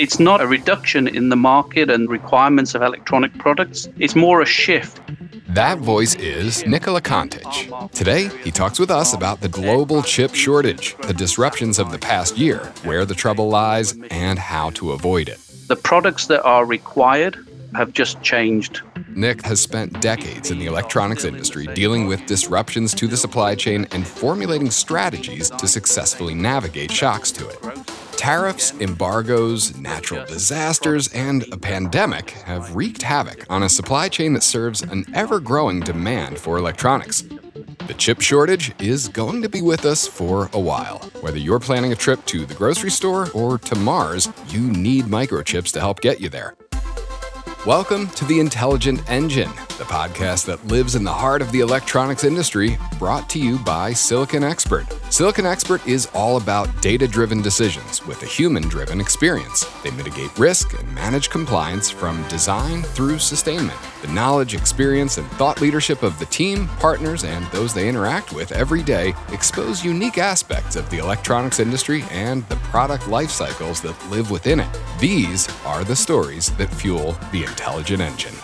It's not a reduction in the market and requirements of electronic products, it's more a shift. That voice is Nikola Kontic. Today, he talks with us about the global chip shortage, the disruptions of the past year, where the trouble lies, and how to avoid it. The products that are required have just changed. Nick has spent decades in the electronics industry dealing with disruptions to the supply chain and formulating strategies to successfully navigate shocks to it. Tariffs, embargoes, natural disasters, and a pandemic have wreaked havoc on a supply chain that serves an ever growing demand for electronics. The chip shortage is going to be with us for a while. Whether you're planning a trip to the grocery store or to Mars, you need microchips to help get you there. Welcome to The Intelligent Engine, the podcast that lives in the heart of the electronics industry, brought to you by Silicon Expert. Silicon Expert is all about data driven decisions with a human driven experience. They mitigate risk and manage compliance from design through sustainment. The knowledge, experience, and thought leadership of the team, partners, and those they interact with every day expose unique aspects of the electronics industry and the product life cycles that live within it. These are the stories that fuel the intelligent engine.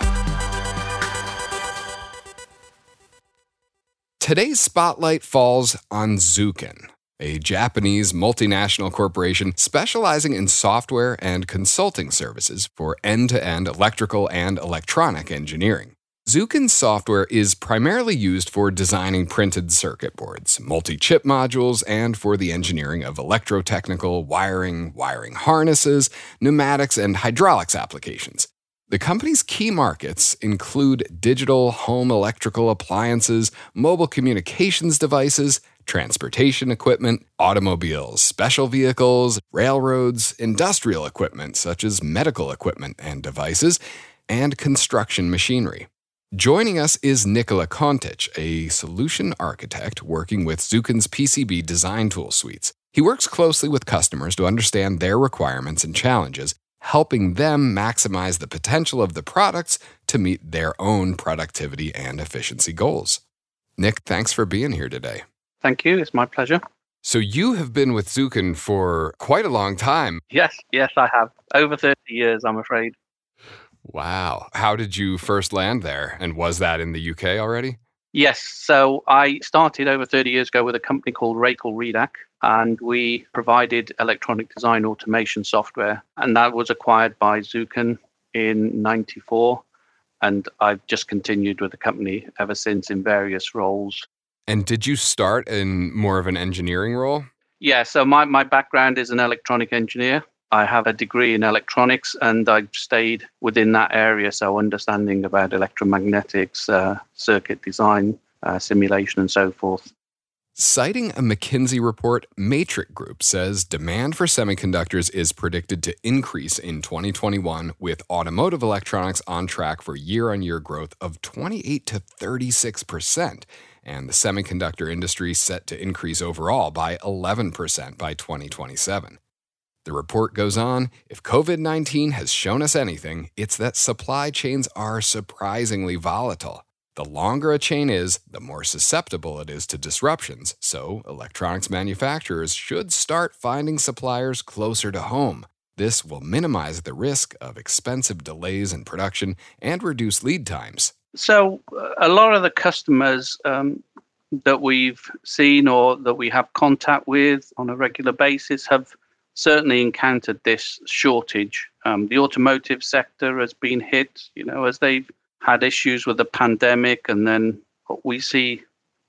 Today's spotlight falls on Zuken, a Japanese multinational corporation specializing in software and consulting services for end to end electrical and electronic engineering. Zuken's software is primarily used for designing printed circuit boards, multi chip modules, and for the engineering of electrotechnical wiring, wiring harnesses, pneumatics, and hydraulics applications. The company's key markets include digital home electrical appliances, mobile communications devices, transportation equipment, automobiles, special vehicles, railroads, industrial equipment such as medical equipment and devices, and construction machinery. Joining us is Nikola Kontic, a solution architect working with Zuken's PCB design tool suites. He works closely with customers to understand their requirements and challenges helping them maximize the potential of the products to meet their own productivity and efficiency goals. Nick, thanks for being here today. Thank you. It's my pleasure. So, you have been with Zuken for quite a long time. Yes, yes, I have. Over 30 years, I'm afraid. Wow. How did you first land there? And was that in the UK already? Yes. So, I started over 30 years ago with a company called Racal Redac and we provided electronic design automation software. And that was acquired by Zuken in 94. And I've just continued with the company ever since in various roles. And did you start in more of an engineering role? Yeah, so my, my background is an electronic engineer. I have a degree in electronics and I've stayed within that area. So, understanding about electromagnetics, uh, circuit design, uh, simulation, and so forth. Citing a McKinsey report, Matrix Group says demand for semiconductors is predicted to increase in 2021, with automotive electronics on track for year on year growth of 28 to 36%, and the semiconductor industry set to increase overall by 11% by 2027. The report goes on if COVID 19 has shown us anything, it's that supply chains are surprisingly volatile. The longer a chain is, the more susceptible it is to disruptions, so electronics manufacturers should start finding suppliers closer to home. This will minimize the risk of expensive delays in production and reduce lead times. So, a lot of the customers um, that we've seen or that we have contact with on a regular basis have certainly encountered this shortage. Um, the automotive sector has been hit, you know, as they've had issues with the pandemic, and then we see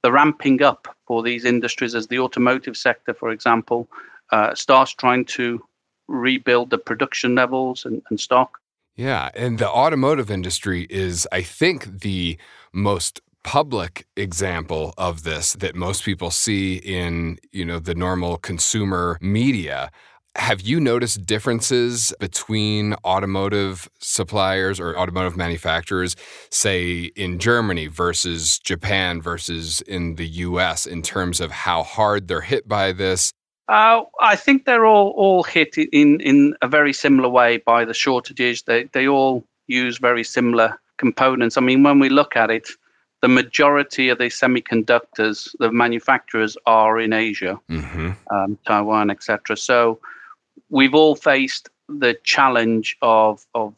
the ramping up for these industries as the automotive sector, for example, uh, starts trying to rebuild the production levels and, and stock. Yeah, and the automotive industry is, I think, the most public example of this that most people see in you know the normal consumer media have you noticed differences between automotive suppliers or automotive manufacturers, say in Germany versus Japan versus in the US, in terms of how hard they're hit by this? Uh, I think they're all, all hit in, in a very similar way by the shortages. They, they all use very similar components. I mean, when we look at it, the majority of the semiconductors, the manufacturers are in Asia, mm-hmm. um, Taiwan, etc. So we've all faced the challenge of of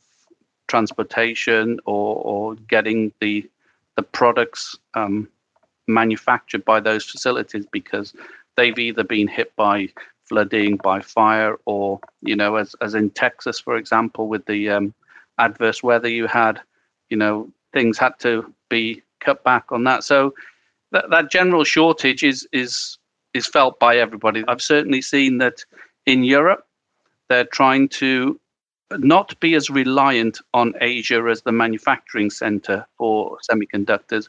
transportation or, or getting the the products um, manufactured by those facilities because they've either been hit by flooding, by fire, or you know, as as in Texas, for example, with the um, adverse weather you had, you know, things had to be cut back on that. So that that general shortage is is is felt by everybody. I've certainly seen that in Europe, they're trying to not be as reliant on Asia as the manufacturing center for semiconductors.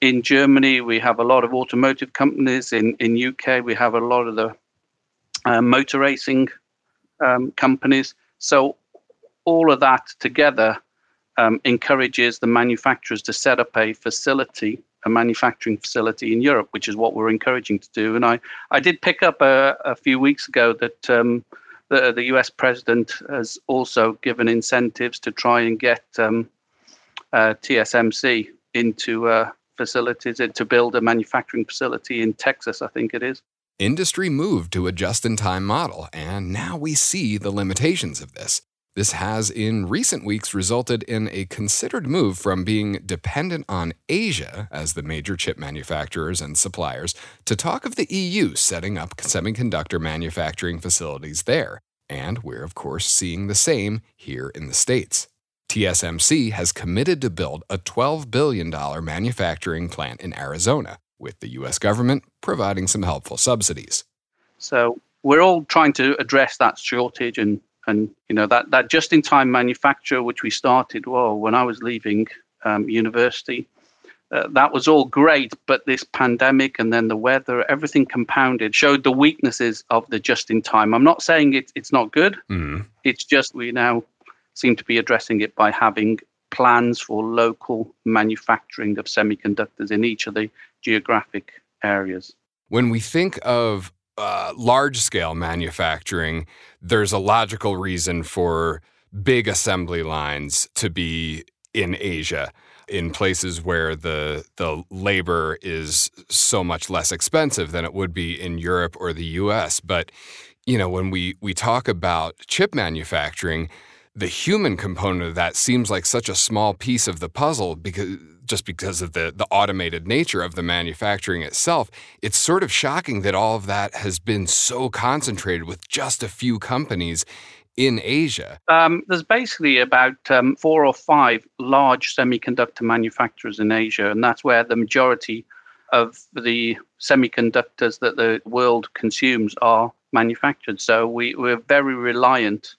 In Germany, we have a lot of automotive companies. In in UK, we have a lot of the uh, motor racing um, companies. So all of that together um, encourages the manufacturers to set up a facility, a manufacturing facility in Europe, which is what we're encouraging to do. And I, I did pick up a, a few weeks ago that um, the, the US president has also given incentives to try and get um, uh, TSMC into uh, facilities to build a manufacturing facility in Texas, I think it is. Industry moved to a just in time model, and now we see the limitations of this. This has, in recent weeks, resulted in a considered move from being dependent on Asia as the major chip manufacturers and suppliers to talk of the EU setting up semiconductor manufacturing facilities there. And we're, of course, seeing the same here in the States. TSMC has committed to build a $12 billion manufacturing plant in Arizona, with the US government providing some helpful subsidies. So we're all trying to address that shortage and and you know that that just in time manufacture which we started well when i was leaving um, university uh, that was all great but this pandemic and then the weather everything compounded showed the weaknesses of the just in time i'm not saying it, it's not good. Mm. it's just we now seem to be addressing it by having plans for local manufacturing of semiconductors in each of the geographic areas. When we think of uh, large scale manufacturing, there's a logical reason for big assembly lines to be in Asia in places where the the labor is so much less expensive than it would be in Europe or the US but you know when we we talk about chip manufacturing the human component of that seems like such a small piece of the puzzle because just because of the the automated nature of the manufacturing itself, it's sort of shocking that all of that has been so concentrated with just a few companies in Asia? Um, there's basically about um, four or five large semiconductor manufacturers in Asia, and that's where the majority of the semiconductors that the world consumes are manufactured. So we, we're very reliant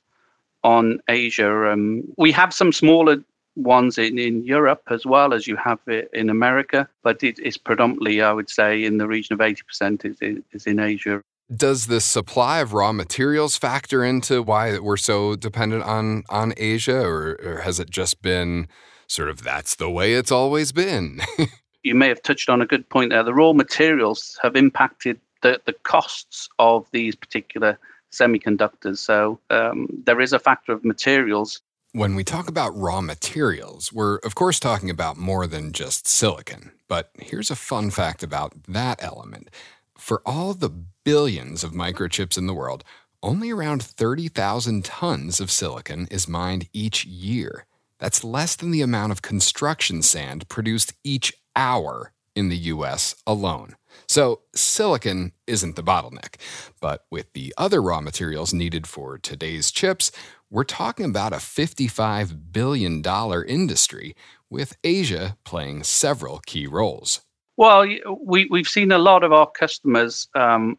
on Asia. Um, we have some smaller ones in, in Europe as well as you have it in America, but it is predominantly, I would say, in the region of 80% is, is in Asia. Does the supply of raw materials factor into why we're so dependent on, on Asia, or, or has it just been sort of that's the way it's always been? you may have touched on a good point there. The raw materials have impacted the, the costs of these particular semiconductors. So um, there is a factor of materials when we talk about raw materials, we're of course talking about more than just silicon. But here's a fun fact about that element. For all the billions of microchips in the world, only around 30,000 tons of silicon is mined each year. That's less than the amount of construction sand produced each hour in the US alone. So, silicon isn't the bottleneck. But with the other raw materials needed for today's chips, we're talking about a $55 billion industry, with Asia playing several key roles. Well, we, we've seen a lot of our customers um,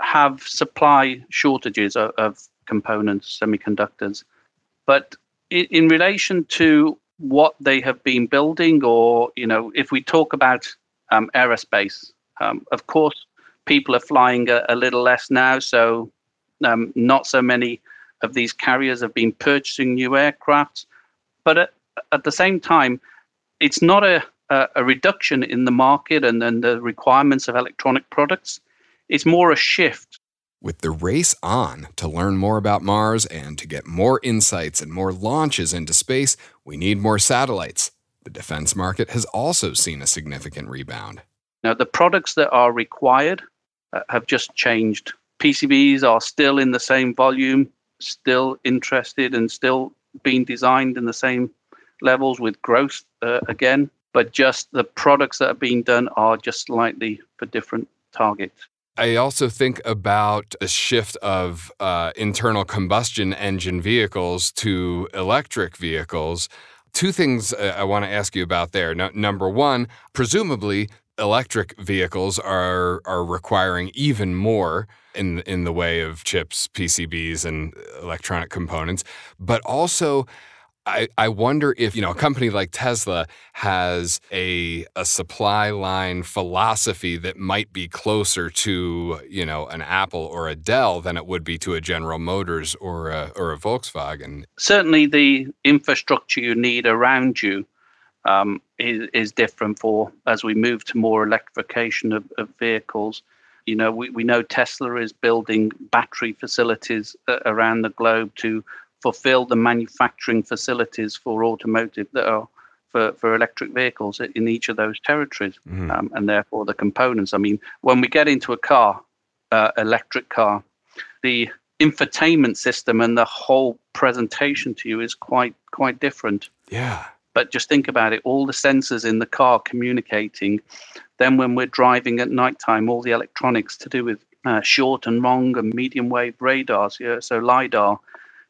have supply shortages of, of, components, semiconductors. But in, in relation to what they have been building, or, you know, if we talk about um, aerospace, um, of course, people are flying a, a little less now, so um, not so many of these carriers have been purchasing new aircraft. But at, at the same time, it's not a, a, a reduction in the market and, and the requirements of electronic products. It's more a shift with the race on to learn more about Mars and to get more insights and more launches into space, we need more satellites. The defense market has also seen a significant rebound. Now, the products that are required uh, have just changed PCBs are still in the same volume, still interested and still being designed in the same levels with growth uh, again, but just the products that are being done are just slightly for different targets. I also think about a shift of uh, internal combustion engine vehicles to electric vehicles. Two things uh, I want to ask you about there. No, number one, presumably electric vehicles are are requiring even more in in the way of chips, PCBs, and electronic components, but also I, I wonder if you know a company like Tesla has a a supply line philosophy that might be closer to you know an Apple or a Dell than it would be to a General Motors or a, or a Volkswagen. Certainly, the infrastructure you need around you um, is, is different for as we move to more electrification of, of vehicles. You know, we, we know Tesla is building battery facilities uh, around the globe to fulfill the manufacturing facilities for automotive that are for, for electric vehicles in each of those territories, mm-hmm. um, and therefore the components. I mean, when we get into a car, uh, electric car, the infotainment system and the whole presentation to you is quite quite different. Yeah. But just think about it: all the sensors in the car communicating. Then, when we're driving at nighttime, all the electronics to do with uh, short and long and medium wave radars, yeah, so lidar,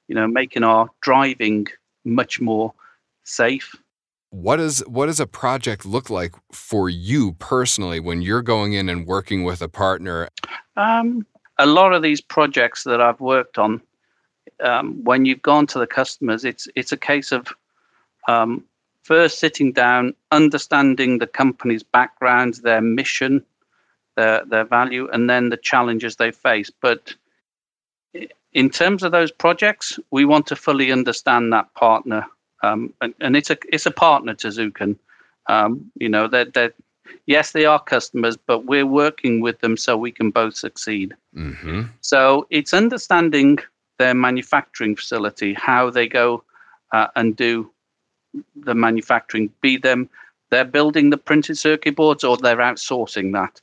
you know, making our driving much more safe. What does what does a project look like for you personally when you're going in and working with a partner? Um, a lot of these projects that I've worked on, um, when you've gone to the customers, it's it's a case of um, first sitting down, understanding the company's background, their mission, their their value, and then the challenges they face. But in terms of those projects, we want to fully understand that partner, um, and, and, it's a it's a partner to Zuken. Um, you know, that that yes, they are customers, but we're working with them so we can both succeed. Mm-hmm. So it's understanding their manufacturing facility, how they go uh, and do the manufacturing, be them they're building the printed circuit boards or they're outsourcing that.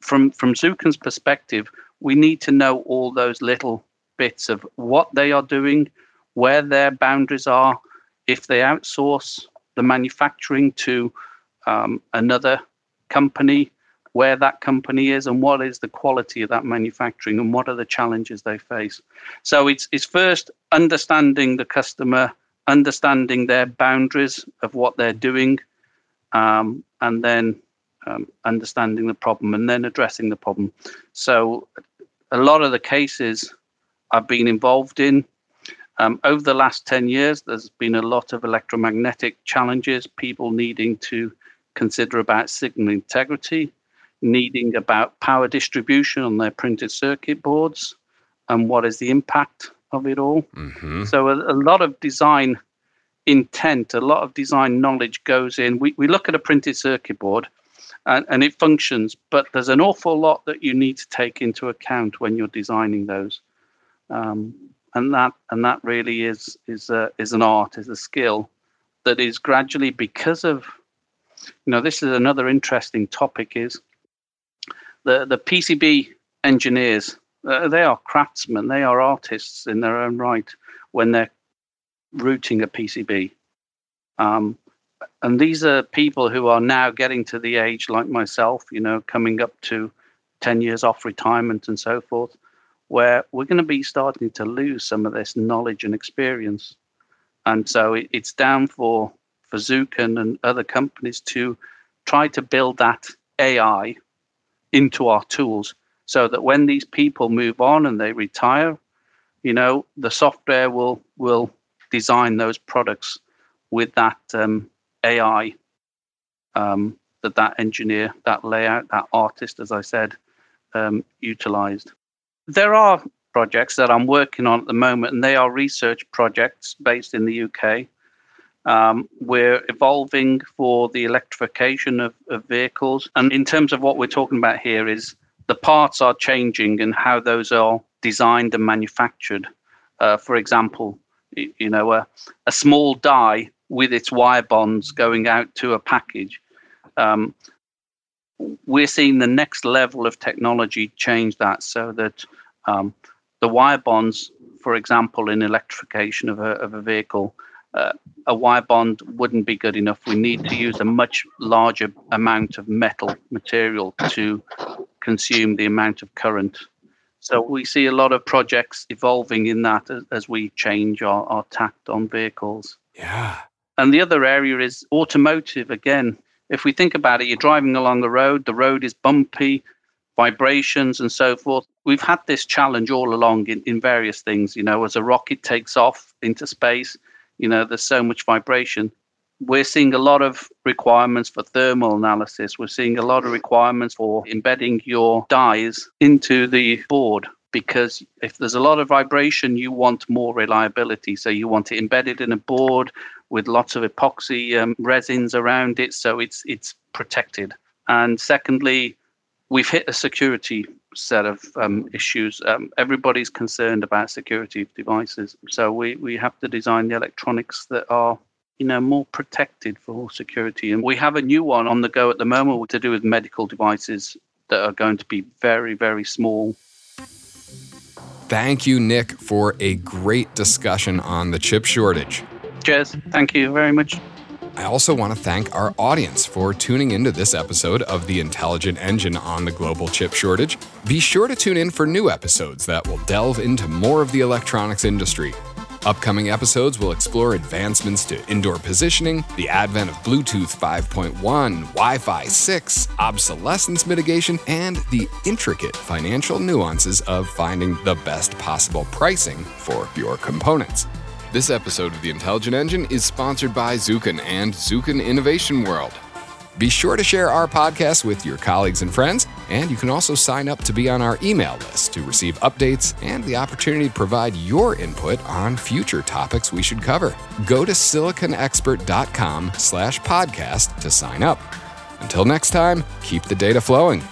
From from Zuken's perspective, we need to know all those little bits of what they are doing, where their boundaries are, if they outsource the manufacturing to um, another company, where that company is, and what is the quality of that manufacturing, and what are the challenges they face. So it's it's first understanding the customer, understanding their boundaries of what they're doing, um, and then um, understanding the problem, and then addressing the problem. So a lot of the cases I've been involved in. Um, over the last 10 years, there's been a lot of electromagnetic challenges, people needing to consider about signal integrity, needing about power distribution on their printed circuit boards, and what is the impact of it all. Mm-hmm. So, a, a, lot of design intent, a lot of design knowledge goes in. We, we look at a printed circuit board and, and it functions, but there's an awful lot that you need to take into account when you're designing those um, and that and that really is is a, is an art, is a skill that is gradually because of you know this is another interesting topic is the the PCB engineers uh, they are craftsmen. They are artists in their own right when they're routing a PCB um, and these are people who are now getting to the age like myself you know coming up to 10 years off retirement and so forth where we're going to be starting to lose some of this knowledge and experience. And so it, it's down for, for Zuken and other companies to try to build that AI into our tools so that when these people move on and they retire, you know, the software will will design those products with that um, AI um, that that engineer, that layout, that artist, as I said, um, utilized. There are projects that I'm working on at the moment, and they are research projects based in the UK. Um, we're evolving for the electrification of, of, vehicles. And in terms of what we're talking about here, is the parts are changing and how those are designed and manufactured. Uh, for example, you know, a, a, small die with its wire bonds going out to a package. Um, we're seeing the next level of technology change that so that Um, the wire bonds, for example, in electrification of a, of a vehicle, uh, a wire bond wouldn't be good enough. We need to use a much larger amount of metal material to consume the amount of current. So we see a lot of projects evolving in that as, as we change our, our tact on vehicles. Yeah. And the other area is automotive again. If we think about it, you're driving along the road, the road is bumpy, vibrations and so forth. We've had this challenge all along in, in various things. You know, as a rocket takes off into space, you know, there's so much vibration. We're seeing a lot of requirements for thermal analysis. We're seeing a lot of requirements for embedding your dies into the board because if there's a lot of vibration, you want more reliability. So you want it embedded in a board with lots of epoxy um, resins around it, so it's it's protected. And secondly, we've hit a security set of um, issues. Um, everybody's concerned about security of devices, so we, we have to design the electronics that are you know more protected for security. And we have a new one on the go at the moment to do with medical devices that are going to be very very small. Thank you, Nick, for a great discussion on the chip shortage. Cheers. Thank you very much. I also want to thank our audience for tuning into this episode of The Intelligent Engine on the global chip shortage. Be sure to tune in for new episodes that will delve into more of the electronics industry. Upcoming episodes will explore advancements to indoor positioning, the advent of Bluetooth 5.1, Wi Fi 6, obsolescence mitigation, and the intricate financial nuances of finding the best possible pricing for your components. This episode of The Intelligent Engine is sponsored by Zuken and Zuken Innovation World. Be sure to share our podcast with your colleagues and friends, and you can also sign up to be on our email list to receive updates and the opportunity to provide your input on future topics we should cover. Go to siliconexpert.com slash podcast to sign up. Until next time, keep the data flowing.